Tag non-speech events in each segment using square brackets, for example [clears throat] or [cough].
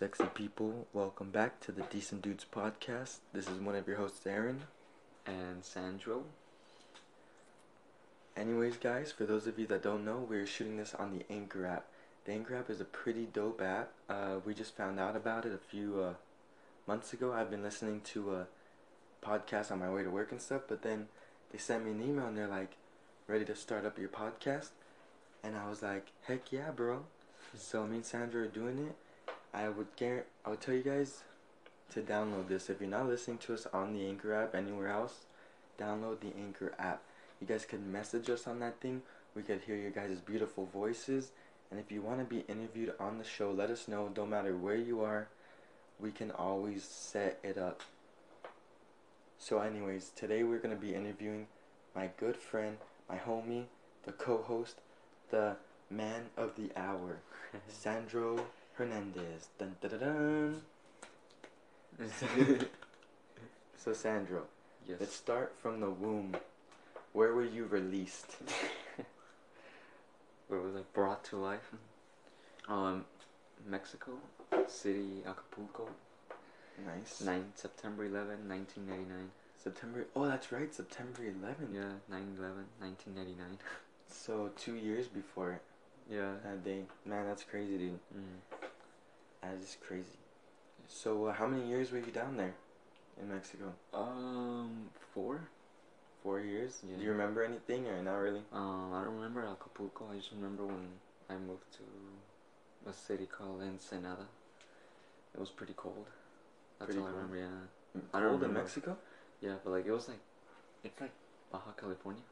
sexy people. Welcome back to the Decent Dudes podcast. This is one of your hosts, Aaron. and Sandro. Anyways, guys, for those of you that don't know, we're shooting this on the Anchor app. The Anchor app is a pretty dope app. Uh, we just found out about it a few uh, months ago. I've been listening to a podcast on my way to work and stuff, but then they sent me an email and they're like, ready to start up your podcast? And I was like, heck yeah, bro. So me and Sandro are doing it. I would guarantee, I would tell you guys to download this. If you're not listening to us on the Anchor app anywhere else, download the Anchor app. You guys can message us on that thing. We could hear your guys' beautiful voices. And if you want to be interviewed on the show, let us know. Don't matter where you are, we can always set it up. So, anyways, today we're going to be interviewing my good friend, my homie, the co host, the man of the hour, [laughs] Sandro Hernandez. Dun, dun, dun, dun. [laughs] So, Sandro, yes. let's start from the womb. Where were you released? [laughs] Where was I brought to life? Um, Mexico City, Acapulco, Nice. 9 September 11, 1999. September. Oh, that's right, September 11th. Yeah, 9 11, 1999. [laughs] So two years before yeah. that day. Man, that's crazy, dude. Mm. That is crazy. So uh, how many years were you down there in Mexico? Um, four. Four years. Yeah. Do you remember anything or not really? Um, I don't remember Acapulco. I just remember when I moved to a city called Ensenada. It was pretty cold. That's Pretty all I remember. Yeah. I I don't Cold in. Mexico. Yeah, but like it was like, it's like Baja California.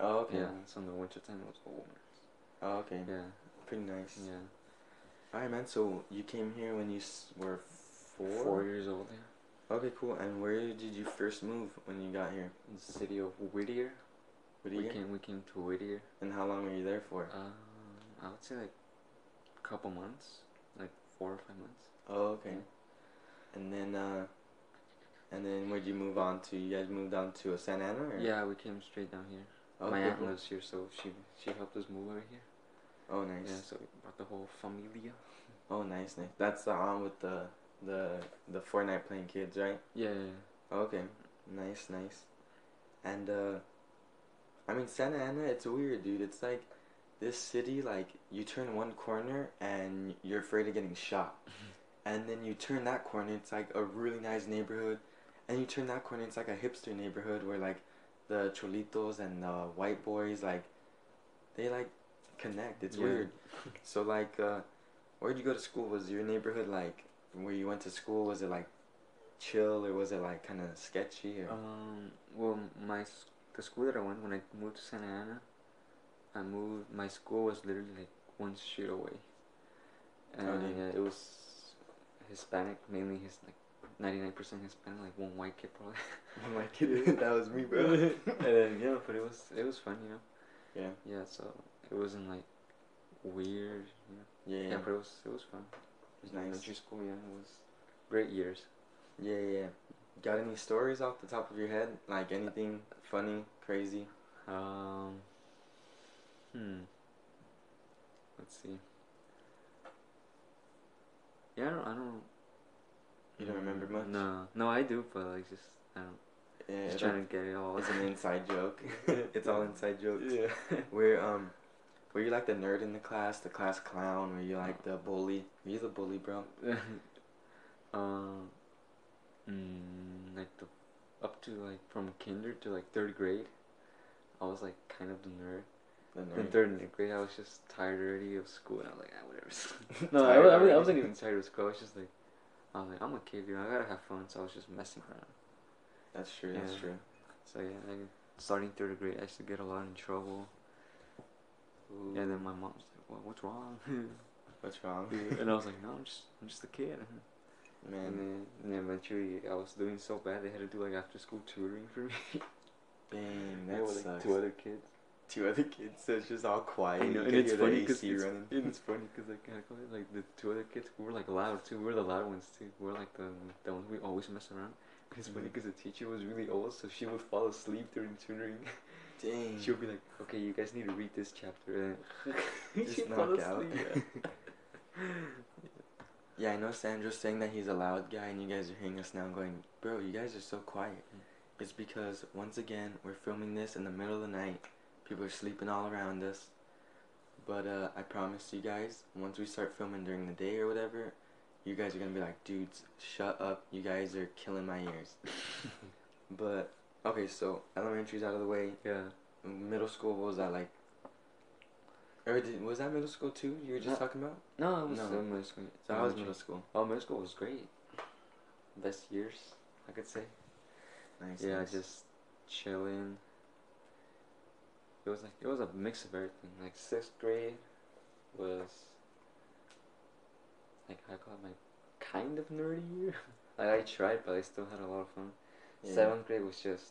Oh, okay. Yeah. So in the wintertime it was oh Oh, okay. yeah Pretty nice. yeah All right, man. So you came here when you were four. four years old. Yeah. Okay, cool. And where did you first move when you got here? In the city of Whittier. Whittier? We came we came to Whittier. And how long were you there for? Um, I would say like a couple months, like four or five months. Oh, okay. And then, uh, and then where'd you move on to? You guys moved on to Santa Ana? Or? Yeah, we came straight down here. Okay, My aunt lives here, so she she helped us move over here. Oh, nice. Yeah, so we brought the whole familia. Oh, nice, nice. That's the on with the the the Fortnite playing kids, right? Yeah, yeah, yeah. Okay, nice, nice. And uh, I mean Santa Ana, it's weird, dude. It's like this city, like you turn one corner and you're afraid of getting shot, [laughs] and then you turn that corner, it's like a really nice neighborhood, and you turn that corner, it's like a hipster neighborhood where like the cholitos and the white boys like they like connect. It's Yeah. weird. So like, uh, where'd you go to school? Was your neighborhood like where you went to school? Was it like chill or was it like kind of sketchy? Or? Um, well, my the school that I went when I moved to Santa Ana, I moved. My school was literally like one street away, and Oh, yeah, it was Hispanic, mainly his like ninety nine percent Hispanic, like one white kid probably. [laughs] I'm like, [laughs] that was me, bro. [laughs] and then yeah, but it was it was fun, you know. yeah, Yeah, so it wasn't like weird, you know. yeah, Yeah, but it was it was fun. It was nice. Elementary school, yeah, it was great years. Yeah, yeah. Got any stories off the top of your head? Like anything funny, crazy? Um. Hmm. Let's see. Yeah, I don't. I don't. You don't remember much? No, no, I do, but like just I don't. Yeah, Just trying to get it all. it's an inside joke. [laughs] it's all inside jokes. Yeah. We're um, were you like the nerd in the class, the class clown? Were you like the bully? Were you the bully, bro? [laughs] um. Mm, like the up to like from kinder to like third grade, I was like kind of the nerd. The In third and grade, I was just tired already of school, and I was like, ah, whatever. [laughs] [laughs] no, I, I, I wasn't even tired of school. I was just like, I was like, I'm a kid, dude. I gotta have fun, so I was just messing around. That's true. That's true. So yeah, like, starting third grade, I used to get a lot in trouble. Ooh, And then my mom's like, "Well, what's wrong?" [laughs] what's wrong? [laughs] and I was like, "No, I'm just, I'm just a kid." Man, And then, and then eventually, I was doing so bad they had to do like after school tutoring for me. [laughs] dang, that with, like, sucks. two other kids. Two other kids, so it's just all quiet. I know, and it's funny because AC it's, running. and it's funny because like, I call it, like the two other kids we were like loud too. We were the loud ones too. We were like the the ones we always mess around. It's funny mm-hmm. because the teacher was really old, so she would fall asleep during tutoring. Dang. She'll be like, "Okay, you guys need to read this chapter," and [laughs] Just knock out. [laughs] yeah. I know Sandro's saying that he's a loud guy, and you guys are hearing us now going, bro, you guys are so quiet. It's because, once again, we're filming this in the middle of the night. People are sleeping all around us. But uh, I promise you guys, once we start filming during the day or whatever, you guys are gonna be like, dudes, shut up. You guys are killing my ears. [laughs] but, okay, so elementary's out of the way. Yeah. Middle school, what was that like? Or did, was that middle school too? You were just No. talking about? No, it was No. middle school. So how was middle school? Oh, middle school was great. Best years, I could say. Nice. yeah, nice. just chilling. It was like it was a mix of everything. Like sixth grade was like I call it my kind of nerdy year. [laughs] like I tried, but I still had a lot of fun. Yeah. Seventh grade was just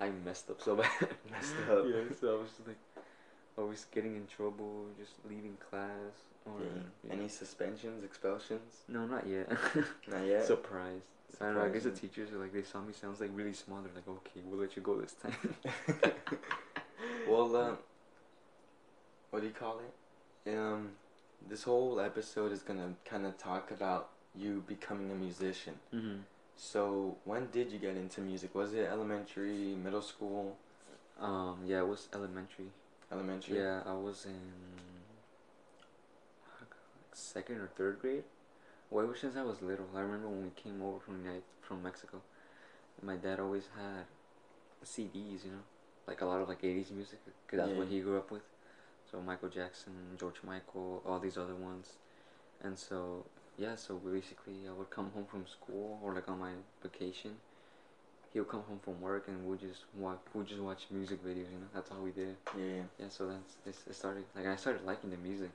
I messed up so [laughs] bad. Messed up. yeah, so I was just like always getting in trouble, just leaving class or Yeah. yeah. Any suspensions, expulsions? No, not yet. [laughs] Not yet. Surprised. I don't know. I guess the teachers are like they saw me sounds like really small. They're like, okay, we'll let you go this time. [laughs] well, um, what do you call it? Um, this whole episode is gonna kind of talk about you becoming a musician. mm-hmm. So, when did you get into music? Was it elementary, middle school, Um, yeah, it was elementary. elementary? Yeah, I was in like second or third grade. Well, ever since I was little, I remember when we came over from United, from Mexico. My dad always had CDs, you know, like a lot of like '80s music, cause that's what he grew up with. So Michael Jackson, George Michael, all these other ones, and so yeah, so basically I would come home from school or like on my vacation. He would come home from work and we'd just watch, we'd just watch music videos, you know. That's all we did. Yeah. Yeah, so that's it started like I started liking the music,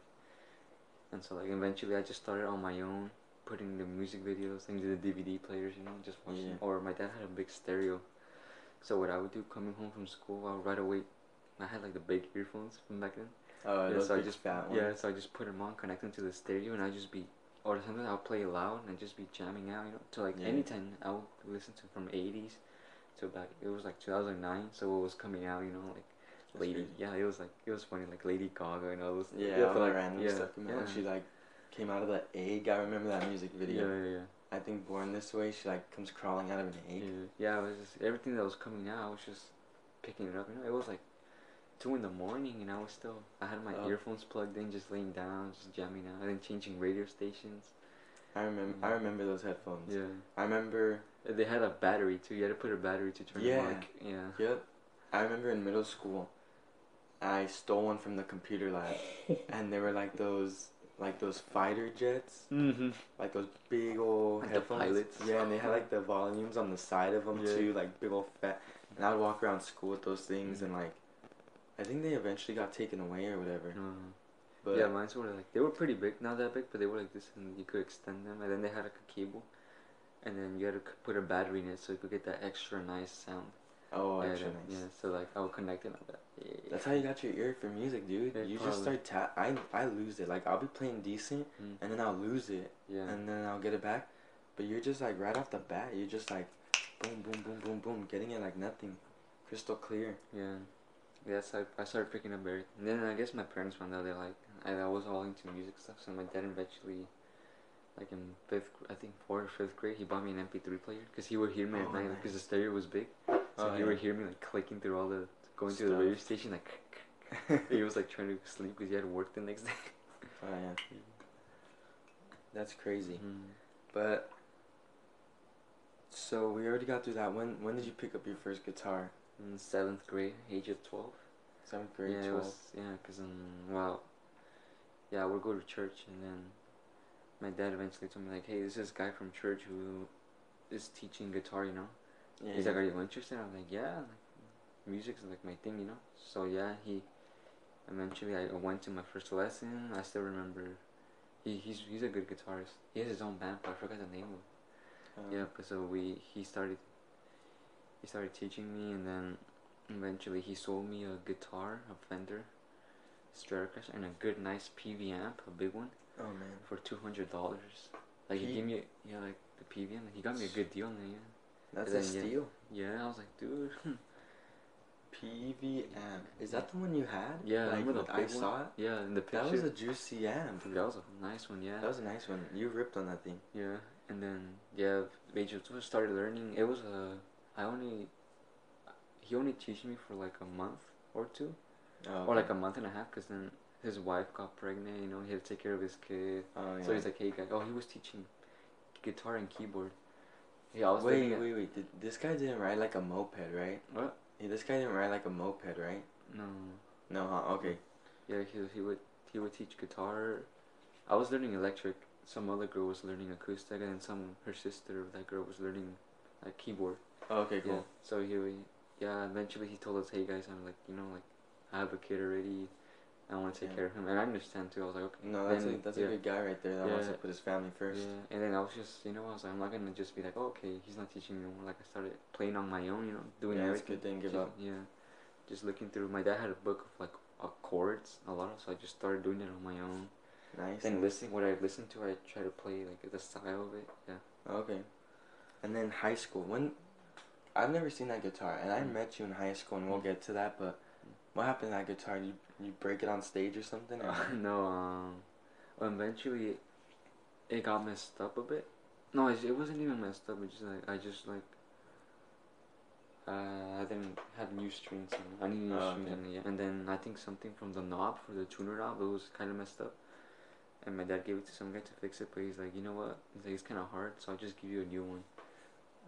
and so like eventually I just started on my own, putting the music videos into the DVD players, you know, just watching. Yeah. Or my dad had a big stereo, so what I would do coming home from school, I would right away, I had like the big earphones from back then. Oh, yeah, those so I just fat ones. yeah, so I just put them on, connect them to the stereo, and I'd just be, or sometimes I'll play loud and just be jamming out, you know, to like Yeah. anytime I would listen to from '80s to back. It was like 2009, so it was coming out, you know, like That's Lady, crazy. yeah, it was like it was funny, like Lady Gaga and all those. Yeah, all like, random yeah, stuff. came. Yeah. She like came out of the egg. I remember that music video. yeah, yeah, yeah. I think Born This Way. She like comes crawling out of an yeah, egg. yeah. It was just everything that was coming out. I was just picking it up. You know, it was like two in the morning, and I was still. I had my Oh. earphones plugged in, just laying down, just jamming out, and then changing radio stations. I remember. I remember those headphones. Yeah, I remember. they had a battery too. You had to put a battery to turn Yeah. them on. Yeah. Yep. I remember in middle school, I stole one from the computer lab, [laughs] and they were like those, like those fighter jets, Mm-hmm. like those big old Like the headphones. pilots. Yeah, and they had like the volumes on the side of them Yeah. too, like big old fat. And I would walk around school with those things, Mhm. and like, I think they eventually got taken away or whatever. Uh, But yeah, mine's were like they were pretty big, not that big, but they were like this, and you could extend them, and then they had like a cable, and then you had to put a battery in it so you could get that extra nice sound. oh, yeah, extra nice. yeah, so like I would connect it like that. Yeah. That's how you got your ear for music, dude. You just start tap. I I lose it. Like I'll be playing decent, Mm. and then I'll lose it, Yeah. and then I'll get it back. But you're just like right off the bat, you're just like, boom, boom, boom, boom, boom, getting it like nothing, crystal clear. Yeah. Yes, I, I started picking up everything. And then I guess my parents found out they like I, I was all into music stuff. So my dad eventually, like in fifth, I think fourth or fifth grade, he bought me an MP3 player because he would hear me Oh, at night nice. because the stereo was big. So Oh, he yeah. would hear me like clicking through all the going to the radio station like. [laughs] he was like trying to sleep because he had to work the next day. Oh yeah, that's crazy. Mm. But so we already got through that. When when did you pick up your first guitar? In seventh grade, age of twelve. Seventh grade, yeah, it twelve. was yeah, cause um, well, yeah, we'll go to church, and then my dad eventually told me like, hey, this is this guy from church who is teaching guitar, you know. Yeah, He's yeah. like, are you interested? I'm like, yeah, like, music's like my thing, you know. So yeah, he eventually I went to my first lesson. I still remember. He he's he's a good guitarist. He has his own band, but I forgot the name of it. Um, Yeah, but so we he started he started teaching me and then eventually he sold me a guitar, a Fender Stratocaster and a good nice Peavey amp, a big one, Oh man. for two hundred dollars. Like he P- gave me yeah, like the Peavey amp, he got me a good deal on it, That's And a then, yeah. steal. yeah. Yeah, I was like, dude [laughs] Peavey amp. Is that the one you had? Yeah, like, remember the I saw it. Yeah, in the picture. That was a juicy amp. That was a nice one. Yeah. That was a nice one. You ripped on that thing. Yeah, and then yeah, Major just started learning. It was a I only he only teach me for like a month or two, Oh, or like a month and a half, cause then his wife got pregnant. You know, he had to take care of his kid. Oh, yeah. So he's like, hey guy, oh he was teaching guitar and keyboard. Yeah, I was wait, at- wait, wait. Did, this guy didn't ride like a moped, right? What? Yeah, this guy didn't ride like a moped, right? No, No, huh? Okay. yeah, he he would he would teach guitar. I was learning electric. Some other girl was learning acoustic, and then some her sister, of that girl, was learning like keyboard. Oh, okay, Yeah. cool. So he, would- yeah, eventually he told us, hey guys, I'm like, you know, like, I have a kid already. I want to take Yeah. care of him, and I understand too. I was like, okay. No, that's Then, a that's yeah, a good guy right there that wants to put his family first. Yeah, and then I was just, you know, I was like, I'm not gonna just be like, oh, okay, he's not teaching me anymore. Like I started playing on my own, you know, doing Yeah, everything. good. Didn't give just, up. Yeah, just looking through. My dad had a book of like uh, chords, a lot of, so I just started doing it on my own. Nice. And listening, what I listened to, I try to play like the style of it. Yeah. Okay. And then high school. When I've never seen that guitar, and I Mm. met you in high school, and we'll get to that. But what happened to that guitar? You you break it on stage or something? Or? [laughs] no, um, eventually it got messed up a bit. No, it, it wasn't even messed up. It just like I just like uh, I didn't have new strings. And I needed new Oh, strings, okay. and, yeah, and then I think something from the knob for the tuner knob it was kind of messed up. And my dad gave it to some guy to fix it, but he's like, you know what? He's like, it's kind of hard, so I'll just give you a new one.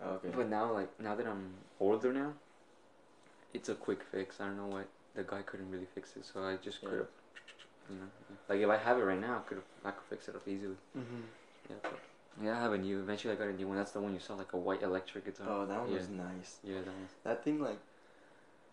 Okay. But now, like now that I'm older now, it's a quick fix. I don't know what the guy couldn't really fix it, so I just Yeah. could have, you know, like if I have it right now, I could I could fix it up easily. Mm-hmm. Yeah, but yeah, I have a new. Eventually, I got a new one. That's the one you saw, like a white electric guitar. Oh, that one yeah. was nice. Yeah, that one. That thing, like,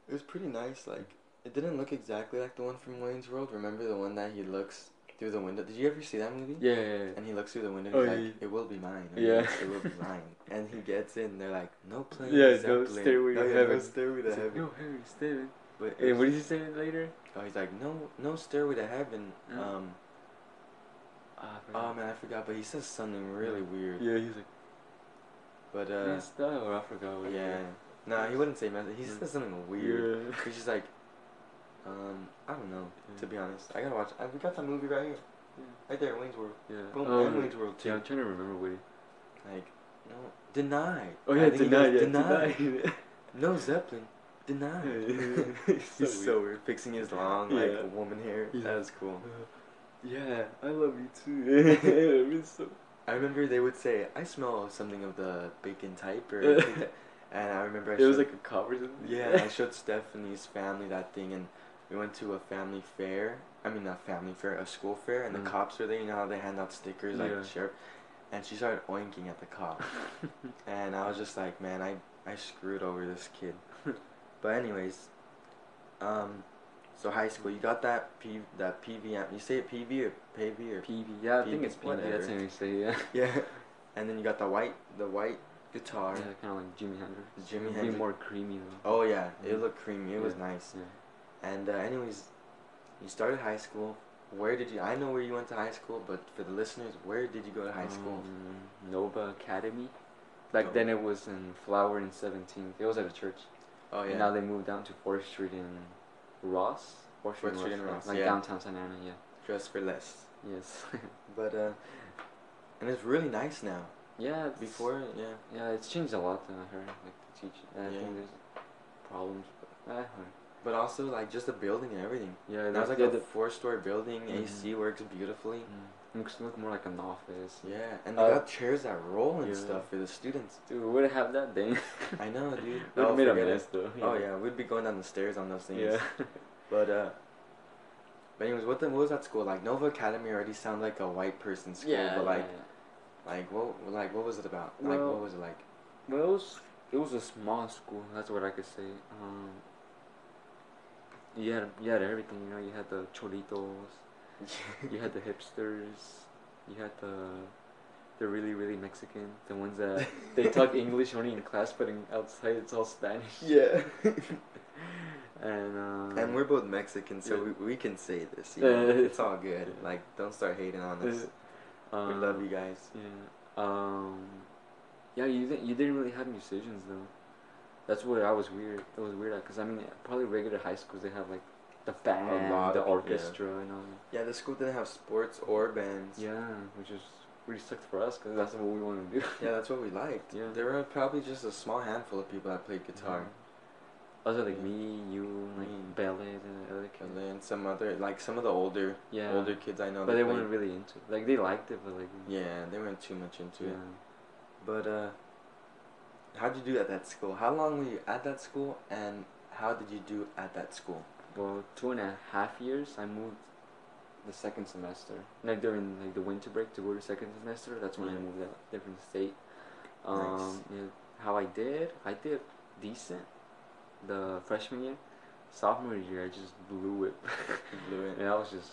it was pretty nice. Like, it didn't look exactly like the one from Wayne's World. Remember the one that he looks through the window? Did you ever see that movie? Yeah, yeah, yeah. And he looks through the window. Oh, He's like, yeah. "It will be mine." And Yeah. goes, [laughs] it will be mine. And he gets in. They're like, "No plane." Yeah, no Zeppelin." stairway to Oh, heaven. No stairway to like, heaven. no, Harry, Steven. But Hey, what did he say later? oh, he's like, "No, no stairway to heaven." Mm. Um. Ah, Oh man, I forgot. But he says something really weird. Yeah, he's like, But uh. messed or I forgot Yeah. No, he wouldn't say mess. He says something weird. Yeah. He's just like, um, I don't know. Yeah. To be honest, I gotta watch. I, we got that movie right here, Yeah. right there, Wayne's World. Yeah. Boom, Oh, and Wayne's World too. yeah, I'm trying to remember what. Like, no, denied. Oh yeah, think he denied. Yeah, denied. denied. [laughs] No Zeppelin, denied. Yeah. [laughs] He's [laughs] So so, weird. fixing his long like woman hair. Yeah. That was cool. yeah, I love you too. it's so. I remember they would say, "I smell something of the bacon type," or and I remember I It was like a cop or something. Yeah, I showed Stephanie's family that thing, and we went to a family fair. I mean, not family fair, a school fair, and Mm. the cops were there. You know how they hand out stickers, like Yeah. sheriff. And she started oinking at the cop, [laughs] and I was just like, man, I I screwed over this kid. but anyways, um, so high school, you got that P that PV amp. You say it PV or PV or PV. Yeah, I think it's PV. That's how you say. Yeah. [laughs] yeah, and then you got the white the white guitar. Yeah, kind of like Jimi Hendrix. It'd Hendrix. More creamy though. Oh yeah, it Mm. looked creamy. It was nice. Yeah. And uh, anyways, you started high school. Where did you? I know where you went to high school, but for the listeners, where did you go to high school? Um, Nova Academy. Back Nova. then it was in Flower and 17th. It was at a church. oh yeah. And now they moved down to 4th Street in Ross. 4th Street, Fourth Street in Ross, Like yeah. downtown Santa Ana, yeah. Dress for less. Yes. [laughs] But uh, and it's really nice now. yeah. Before, yeah. Yeah, it's changed a lot than I heard. Like the teaching. I Yeah. think there's problems, but eh, But also like just the building and everything. yeah. There's- it's like yeah, a four-story building. Mhm. AC works beautifully. Mm. Looks look more like an office. Yeah, and they Uh, got chairs that roll and yeah. stuff for the students. Dude, we would have that thing. I know, dude. [laughs] we'd Oh, made a mess though. Oh yeah, we'd be going down the stairs on those things. Yeah. [laughs] [laughs] But uh, but anyways, what the, what was that school like? Nova Academy already sounds like a white person school, yeah. but like yeah. like what like what was it about? like what was it like? Well, it was it was a small school. That's what I could say. Um, you had you had everything. You know, you had the cholitos, you had the [laughs] hipsters, you had the the really really Mexican, the ones that they talk [laughs] English only in class, but in outside it's all Spanish. yeah. [laughs] And um, and we're both Mexican, so yeah. we, we can say this. You know? It's all good. yeah. Like don't start hating on us. um, we love you guys. Yeah. Um, yeah. You didn't you didn't really have musicians though. That's what I was weird. It was weird because I mean, probably regular high schools they have like the band, the of- yeah. orchestra, and all that. Yeah, the school didn't have sports or bands. Yeah, which is really sucked for us because that's what we wanted to do. Yeah, that's what we liked. Yeah. There were probably just a small handful of people that played guitar. Yeah. Other like Yeah. me, you, like Me. ballet, the other kids. And then some other, like some of the older, Yeah. older kids I know. but that they played- weren't really into it. Like they liked it, but like Yeah, they weren't too much into yeah. it. But uh, how'd you do at that school? How long were you at that school, and how did you do at that school? Well, two and a half years. I moved the second semester, like during like the winter break to go to second semester. That's when I moved to a different state. Nice. Um, yeah, how I did, I did decent. The freshman year, sophomore year, I just blew it. Blew it. [laughs] and I was just,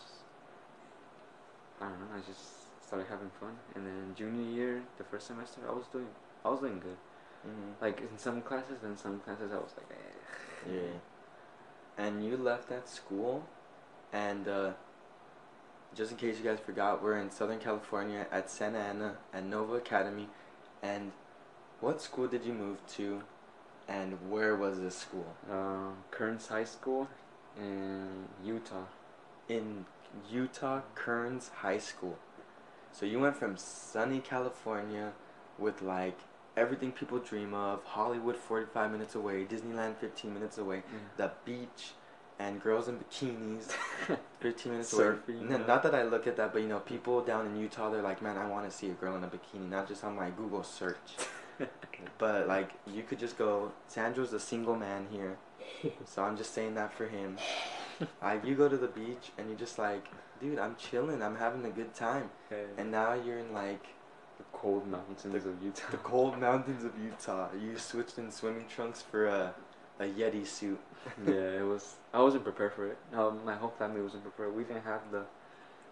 I don't know, I just started having fun. And then junior year, the first semester, I was doing, I was doing good. Hmm Like in some classes, then some classes I was like, eh. Yeah. And you left that school, and uh, just in case you guys forgot, we're in Southern California at Santa Ana at Nova Academy. And what school did you move to, and where was this school? Um, Kearns High School in Utah. In Utah Kearns High School. So you went from sunny California with like everything people dream of, Hollywood 45 minutes away, Disneyland 15 minutes away, mm-hmm. the beach and girls in bikinis [laughs] 15 minutes away. Surfing, yeah. Not that I look at that, but you know, people down in Utah, they're like, man, I want to see a girl in a bikini, not just on my Google search. [laughs] but like, you could just go, Sandro's a single man here, [laughs] so I'm just saying that for him. Like, you go to the beach and you're just like, dude, I'm chilling, I'm having a good time. And now you're in like the cold mountains of Utah. the cold mountains of Utah. You switched in swimming trunks for a, a Yeti suit. yeah, it was. I wasn't prepared for it. Um, my whole family wasn't prepared. We didn't have the.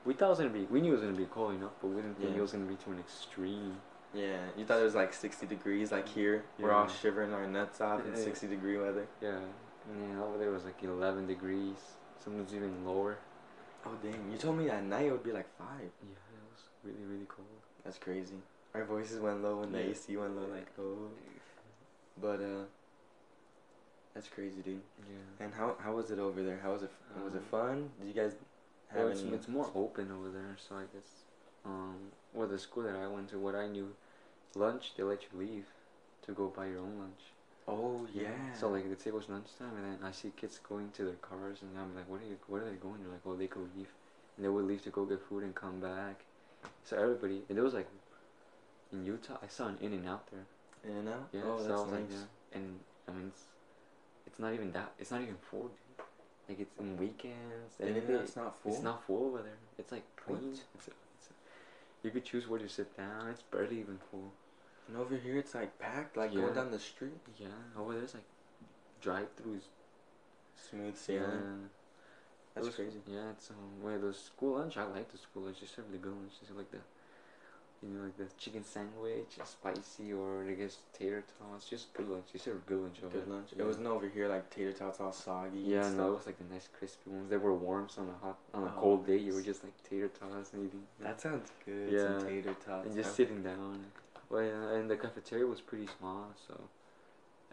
We thought it was gonna be. We knew it was gonna be cold enough, but we didn't think Yeah. it was gonna be to an extreme. Yeah, you thought it was like 60 degrees, like here. We're all shivering our nuts off in 60 degree weather. Yeah, yeah. over there was like 11 degrees. Sometimes even lower. Oh, dang. You told me at night it would be like 5. Yeah, it was really really cold. That's crazy. Our voices went low and the Yeah. AC went low, like, oh. But, uh, that's crazy, dude. Yeah. And how how was it over there? How was it? Was it Um, fun? Did you guys have Well, it's, any? it's more open over there, so I guess. Um, well, the school that I went to, what I knew, lunch they let you leave, to go buy your own lunch. Oh yeah. So like let's say it was lunchtime, and then I see kids going to their cars, and I'm like, what are you? Where are they going? They're like, oh, they could leave, and they would leave to go get food and come back. So everybody, and there was like, in Utah, I saw an In and Out there. In and out. Yeah, Oh, so that's I was nice. like, yeah. and I mean, it's, it's not even that. It's not even full. Dude. Like it's in weekends. In and out's not full. It's not full over there. It's like clean. It's, it's, you could choose where to sit down. It's barely even full. And over here it's like packed, like Yeah. going down the street. Yeah, over there's like drive-throughs. Smooth sailing. It That's was- crazy. Yeah, it's um, well, the school lunch. I like the school lunch. They serve the good lunch. They serve like the, you know, like the chicken sandwich, spicy, or I guess tater tots. Just good lunch. They serve good lunch over Good lunch. Yeah. It wasn't over here like tater tots all soggy. Yeah, no, it was like the nice crispy ones. They were warm, so on a hot, on a Oh, cold day, you were just like tater tots and eating. That sounds good. Yeah. Some tater tots. and just sitting down. Well, yeah, and the cafeteria was pretty small, so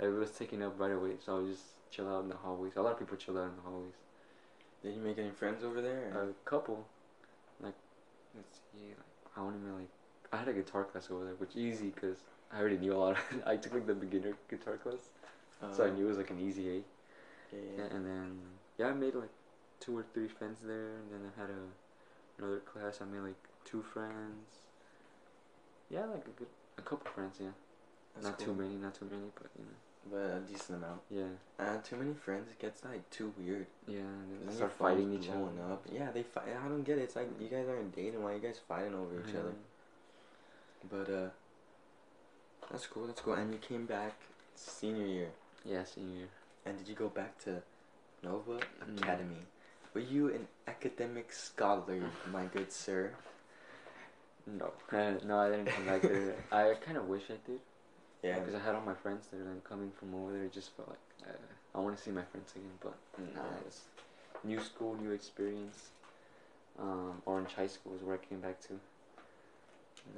it was taken up right away. So I was just chill out in the hallways. A lot of people chill out in the hallways. Did you make any friends over there? or- A couple, like, let's see, like I want to like I had a guitar class over there, which easy because I already knew a lot. [laughs] I took like the beginner guitar class, so I Um, knew it was like an easy A. Yeah, yeah. Yeah, and then yeah, I made like two or three friends there, and then I had a another class. I made like two friends. Yeah, like a good a couple friends. Yeah, That's not cool. too many, not too many, but you know. But a decent amount. Yeah, Uh, too many friends, it gets like too weird. yeah, and then Then they start fighting each other. up. Yeah, they fight. I don't get it. It's like you guys aren't dating. Why are you guys fighting over each other? But uh, that's cool. That's cool. And you came back senior year. Yeah, senior year. And did you go back to Nova. Academy? Were you an academic scholar, my good sir? No, uh, [laughs] no, I didn't come back there. [laughs] I kind of wish I did. Yeah. Because I had all my friends there, and coming from over there, it just felt like uh, I want to see my friends again. But nah, it's new school, new experience. Um, Orange High School is where I came back to.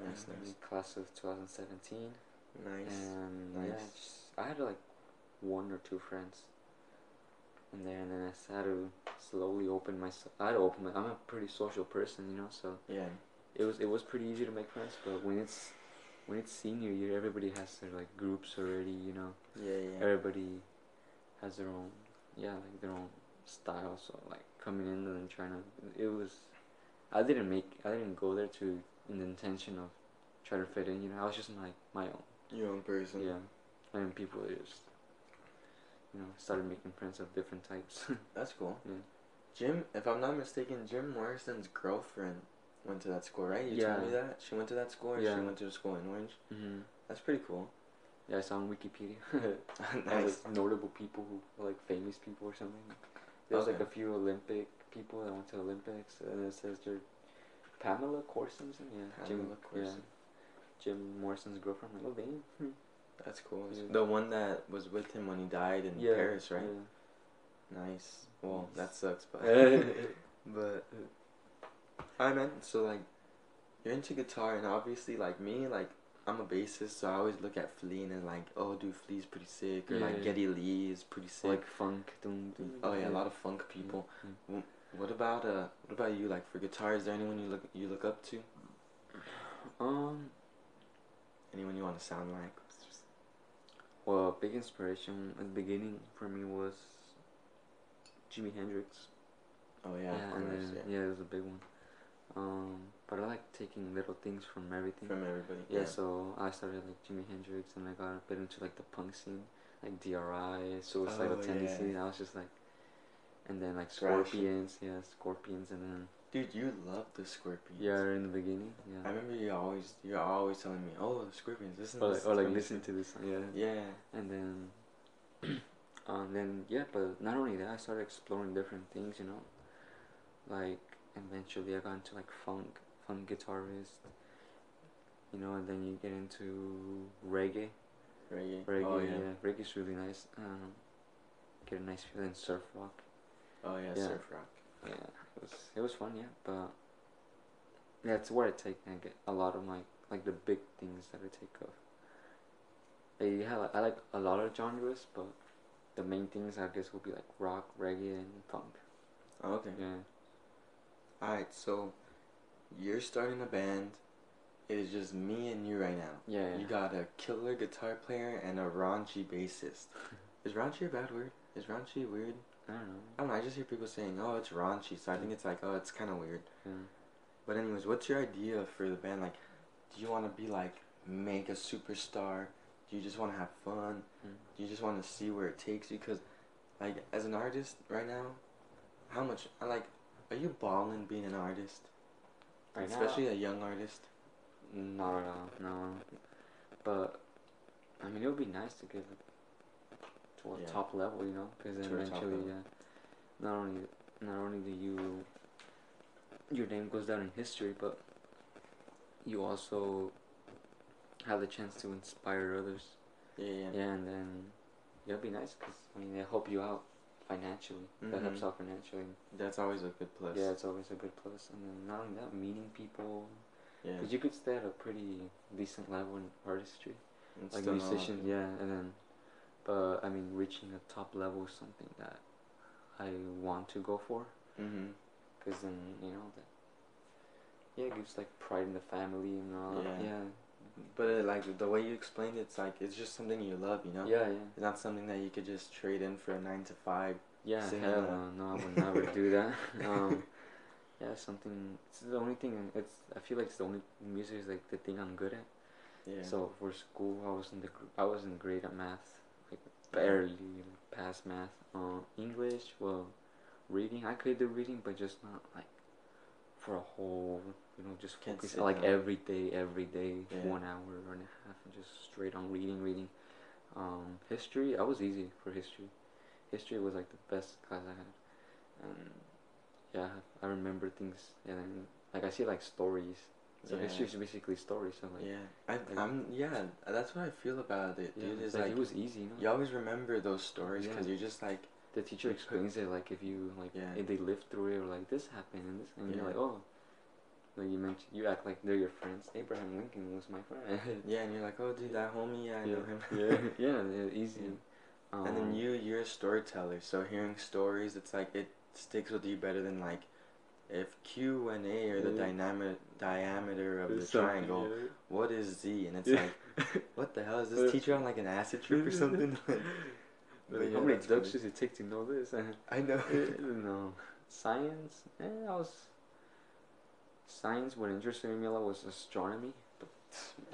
Nice, Um, nice. Class of 2017. Nice. And yeah, nice. just, I had like one or two friends. And then, and then I had to slowly open myself. I had to open my. I'm a pretty social person, you know. So Yeah. it was it was pretty easy to make friends. But when it's when it's senior year, everybody has their like groups already, you know. Yeah, yeah. Everybody has their own, yeah, like their own style. So like coming in and then trying to, it was. I didn't make. I didn't go there to in the intention of trying to fit in. You know, I was just like my own. Your own person. Yeah, and people just, you know, started making friends of different types. [laughs] That's cool. yeah. Jim, if I'm not mistaken, Jim Morrison's girlfriend went to that school, right? You Yeah. told me that she went to that school, or Yeah. she went to a school in Orange. hmm That's pretty cool. Yeah, I saw on Wikipedia. [laughs] [laughs] Nice. the notable people who like famous people or something. There's was like a few Olympic people that went to Olympics, and it says they're Pamela Courson. Yeah, Jim. Pamela Yeah, Courson. Jim Morrison's girlfriend. Like, oh damn. That's cool. Yeah. The one that was with him when he died in yeah, Paris, right? Yeah. Nice. Well, that sucks, but Yeah. [laughs] but uh, I man, so like you're into guitar, and obviously like me, like I'm a bassist, so I always look at Flea and like, oh, dude, Flea's pretty sick, or Yeah, like yeah. Geddy Lee is pretty sick. like funk. Doom, oh yeah, a lot of funk people. Mm. What about uh, what about you? Like for guitar, is there anyone you look you look up to? Um. Anyone you want to sound like? Well, big inspiration at the beginning for me was Jimi Hendrix. Oh yeah, and then, yeah. yeah, it was a big one. Um, but I like taking little things from everything. From everybody. yeah, so I started like Jimi Hendrix, and I got a bit into like the punk scene, like DRI, Suicidal Oh, Tendency. yeah. I was just like, and then like. Scorpions, yeah, Scorpions, and then Dude, you love the Scorpions. yeah, in the beginning, Yeah. I remember you always you're always telling me, oh, the Scorpions, listen. Or to this or like listen to this, song, yeah. Yeah. And then, [clears throat] um, then yeah, but not only that, I started exploring different things, you know. Like eventually, I got into like funk, funk guitarist, you know, and then you get into reggae. Reggae. Reggae, Oh yeah. yeah. reggae's really nice. Um, get a nice feeling. Surf rock, Oh yeah, Yeah. surf rock. yeah, it was it was fun, yeah. But yeah, it's where I take I get a lot of my like the big things that I take off. I have I like a lot of genres, but the main things I guess will be like rock, reggae, and funk. Oh, okay. Yeah, Alright, so you're starting a band. It is just me and you right now. yeah, yeah. You got a killer guitar player and a raunchy bassist. [laughs] is raunchy a bad word? Is raunchy weird? I don't know. I don't know. I just hear people saying, "Oh, it's raunchy," so I think it's like, "Oh, it's kind of weird." Yeah. But anyways, what's your idea for the band? Like, do you want to be like make a superstar? Do you just want to have fun? Mm. Do you just want to see where it takes you? Cause, like, as an artist right now, how much I like, are you balling being an artist? Right now? Especially a young artist. Not at all, no. But I mean, it would be nice to get to a Yeah. top level, you know, because then To a top eventually, yeah, not only not only do you your name goes down in history, but you also have the chance to inspire others. Yeah, yeah. Yeah, and then it'll be nice because I mean, they help you out financially. That helps Mhm. out financially. That's always a good plus. Yeah, it's always a good plus, and then not only that, meeting people. Yeah. Because you could stay at a pretty decent level in artistry, And like not yeah, and then, but I mean, reaching a top level is something that I want to go for, Mhm. because then you know that, yeah, it gives like pride in the family and all. Yeah. Yeah, But uh, like the way you explained it, it's like it's just something you love, you know. yeah, yeah, It's not something that you could just trade in for a nine to five. yeah. Hell no, no, I would never do [laughs] that. Um, yeah, something. It's the only thing. It's I feel like it's the only music is like the thing I'm good at. Yeah. So for school, I was in the I wasn't great at math, like barely like, passed math. Uh, English, well, reading I could do reading, but just not like for a whole, you know, just Can't focus like down. every day, every day, Yeah. one hour and a half, and just straight on reading, reading. Um, history, I was easy for history. History was like the best class I had, and yeah, I remember things, and then like I see like stories. So Yeah. history is basically stories. So like. yeah. I, like- I'm yeah. That's what I feel about it, dude. it's It's like, it was easy, you know. you always remember those stories because Yeah. you're just like The teacher explains it like if you like Yeah. if they lived through it or like this happened and this and you're like oh, like you mentioned you act like they're your friends. Abraham Lincoln was my friend. [laughs] yeah, and you're like, oh, dude, that homie, yeah, I yeah. know him. [laughs] yeah, [laughs] yeah, yeah, easy. and then Um, you, you're a storyteller, so hearing stories, it's like it sticks with you better than like if Q and A are the Yeah. diameter diameter of the it's something, triangle. yeah. What is Z? And it's Yeah. like, what the hell is this teacher on like an acid trip or something? Like, but Like, yeah, how many funny. does it take to know this? I know. no, science. Eh, I was. Science. Interested me a lot was astronomy, but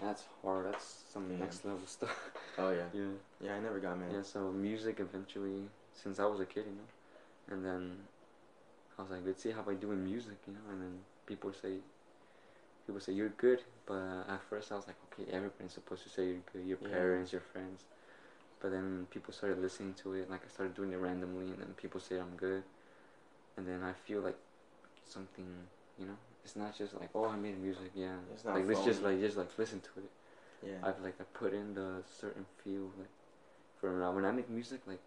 that's hard. That's some Yeah. next level stuff. oh yeah, [laughs] yeah. yeah. I never got mad. Yeah. So music eventually, since I was a kid, you know, and then I was like, let's see how I do in music, you know, and then people say. People say you're good, but at first I was like, okay, everybody's supposed to say you're good. Your Yeah. parents, your friends. But then people started listening to it. Like I started doing it randomly, and then people say I'm good. And then I feel like something, you know, it's not just like oh I made music, yeah. It's not like let's just like just like listen to it. Yeah. I've like I put in the certain feel like for when I make music, like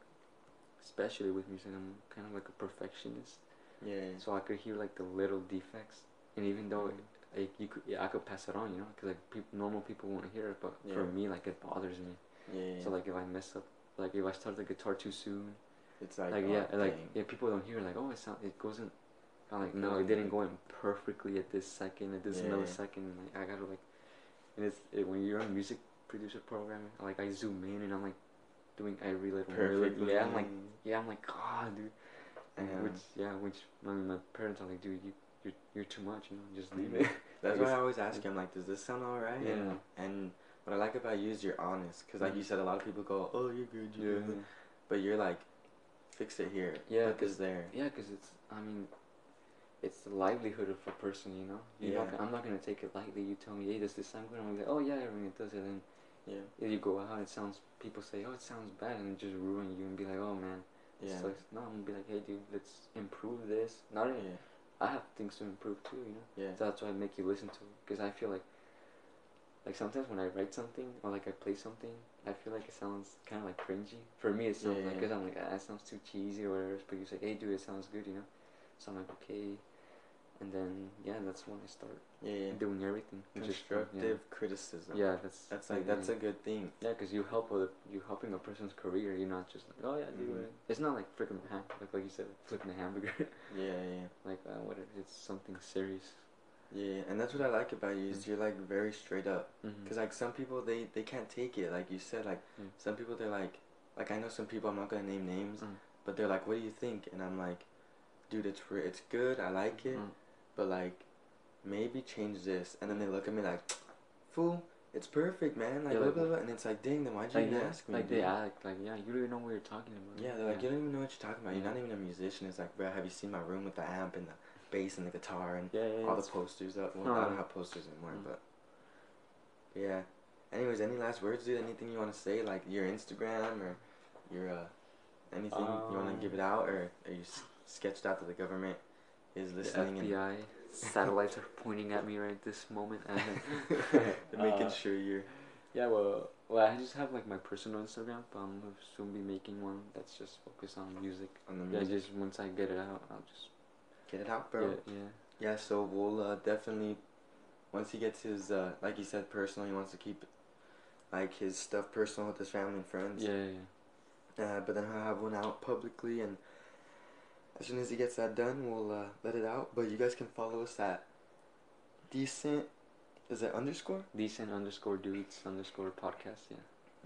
especially with music, I'm kind of like a perfectionist. yeah. yeah. So I could hear like the little defects, and even though Mhm. like you could, yeah, I could pass it on, you know, because like people, normal people won't hear it, but for me, like it bothers me. yeah, yeah. So like if I mess up, like if I start the guitar too soon, it's like, like, oh, yeah, like yeah, people don't hear like oh it sound it goes in. I'm like no, it didn't go in perfectly at this second, at this Yeah, millisecond. Like I gotta like, and it's it, when you're a music producer program, like I zoom in and I'm like doing every little perfect. Yeah, I'm like yeah, I'm like God, dude. And Yeah. which yeah, which I mean, my parents are like, dude, you you're, you're too much, you know, just leave Mhm. it. [laughs] That's [laughs] why I always ask him. Like, does this sound alright? Yeah. And, and what I like about you is you're honest, because like you Mhm. said, a lot of people go, oh, you're good, you're Yeah, good, but you're like, fix it here. Yeah, because there. yeah, because it's I mean, it's the livelihood of a person, you know. You're not, Yeah. gonna- I'm not gonna take it lightly. You tell me, hey, does this sound good? I'm like, oh yeah, I mean it does. And then Yeah, if you go out, it sounds. People say, oh, it sounds bad, and it just ruin you, and be like, oh man, it yeah, sucks. No, I'm gonna be like, hey, dude, let's improve this. Not even. yeah, I have things to improve too, you know. yeah. So that's why I make you listen to it, because I feel like, like sometimes when I write something or like I play something, I feel like it sounds kind of like cringy. For me, it sounds Yeah, like yeah. because I'm like, ah, that sounds too cheesy or whatever. But you say, hey, dude, it sounds good, you know. So I'm like, okay, and then yeah, that's when I start Yeah, yeah. doing everything. fun, Constructive criticism. Yeah, yeah that's That's like that's a good thing. yeah, because you help other, you helping a person's career. You're not just like, oh yeah, dude. Mhm. it. It's not like flipping a ham, like like you said, flipping a hamburger. [laughs] Yeah, yeah, like uh, whatever. It's something serious. yeah. And that's what I like about you is Mm. you're like very straight up. Mm-hmm. Cause like some people they they can't take it. Like you said, like Mm. some people they're like, like I know some people I'm not gonna name names, Mm. but they're like, what do you think? And I'm like, dude, it's re- it's good. I like it, Mm. But like maybe change this. And then they look at me like, fool, it's perfect, man. Like Yeah, blah blah blah. And it's like, dang, then why'd you Like, even yeah, ask me? like they act like yeah, you don't even know what you're talking about. Yeah, they're like, you don't even know what you're talking about. You're not even a musician. It's like, bro, have you seen my room with the amp and the bass and the guitar and yeah, yeah, all the posters up? Well, No, I don't no. have posters anymore, Mm. but yeah. Anyways, any last words, dude? Anything you want to say, like your Instagram or your uh, anything you want to Um, give it out, or are you s- sketched out to the government is the listening and FBI satellites are pointing at me right this moment. And [laughs] [laughs] They're making Uh, sure you're yeah, well, well, I just have like my personal Instagram, but I'm gonna soon be making one that's just focused on music. on the music. Yeah, just once I get it out, I'll just Get it out, bro. yeah, yeah. Yeah, so we'll uh, definitely once he gets his uh, like he said personal, he wants to keep like his stuff personal with his family and friends. Yeah, yeah, yeah. Uh, but then I'll have one out publicly, and as soon as he gets that done, we'll uh, let it out. But you guys can follow us at decent. Is it underscore? Decent underscore dudes underscore podcast. Yeah.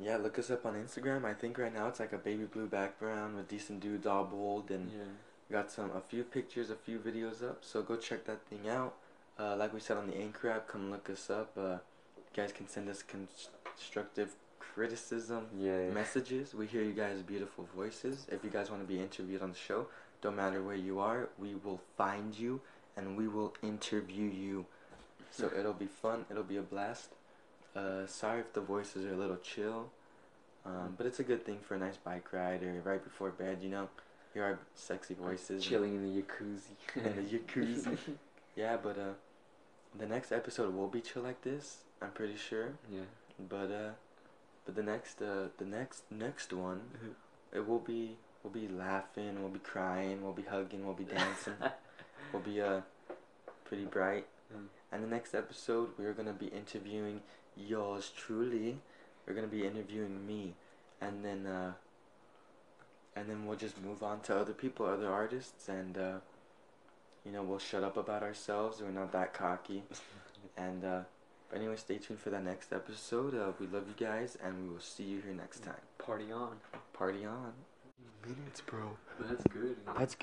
Yeah, look us up on Instagram. I think right now it's like a baby blue background with decent dudes all bold and Yeah. got some a few pictures, a few videos up. So go check that thing out. Uh, like we said on the Anchor app, come look us up. Uh, you guys can send us constructive criticism Yeah. yeah. messages. We hear you guys' beautiful voices. If you guys want to be interviewed on the show, don't matter where you are, we will find you and we will interview you. So it'll be fun. It'll be a blast. Uh, sorry if the voices are a little chill, um, but it's a good thing for a nice bike ride or right before bed. You know, hear our sexy voices. Chilling in the jacuzzi. [laughs] in the jacuzzi. [laughs] yeah, but uh, the next episode will be chill like this. I'm pretty sure. yeah. But uh, but the next uh, the next next one, it will be we'll be laughing, we'll be crying, we'll be hugging, we'll be dancing, [laughs] we'll be uh pretty bright. Mm. And the next episode, we're gonna be interviewing yours truly. We're gonna be interviewing me, and then uh, and then we'll just move on to other people, other artists, and uh, you know we'll shut up about ourselves. We're not that cocky, [laughs] and uh, but anyway, stay tuned for that next episode. Uh, we love you guys, and we will see you here next time. Party on. Party on. Minutes, bro. That's good. That's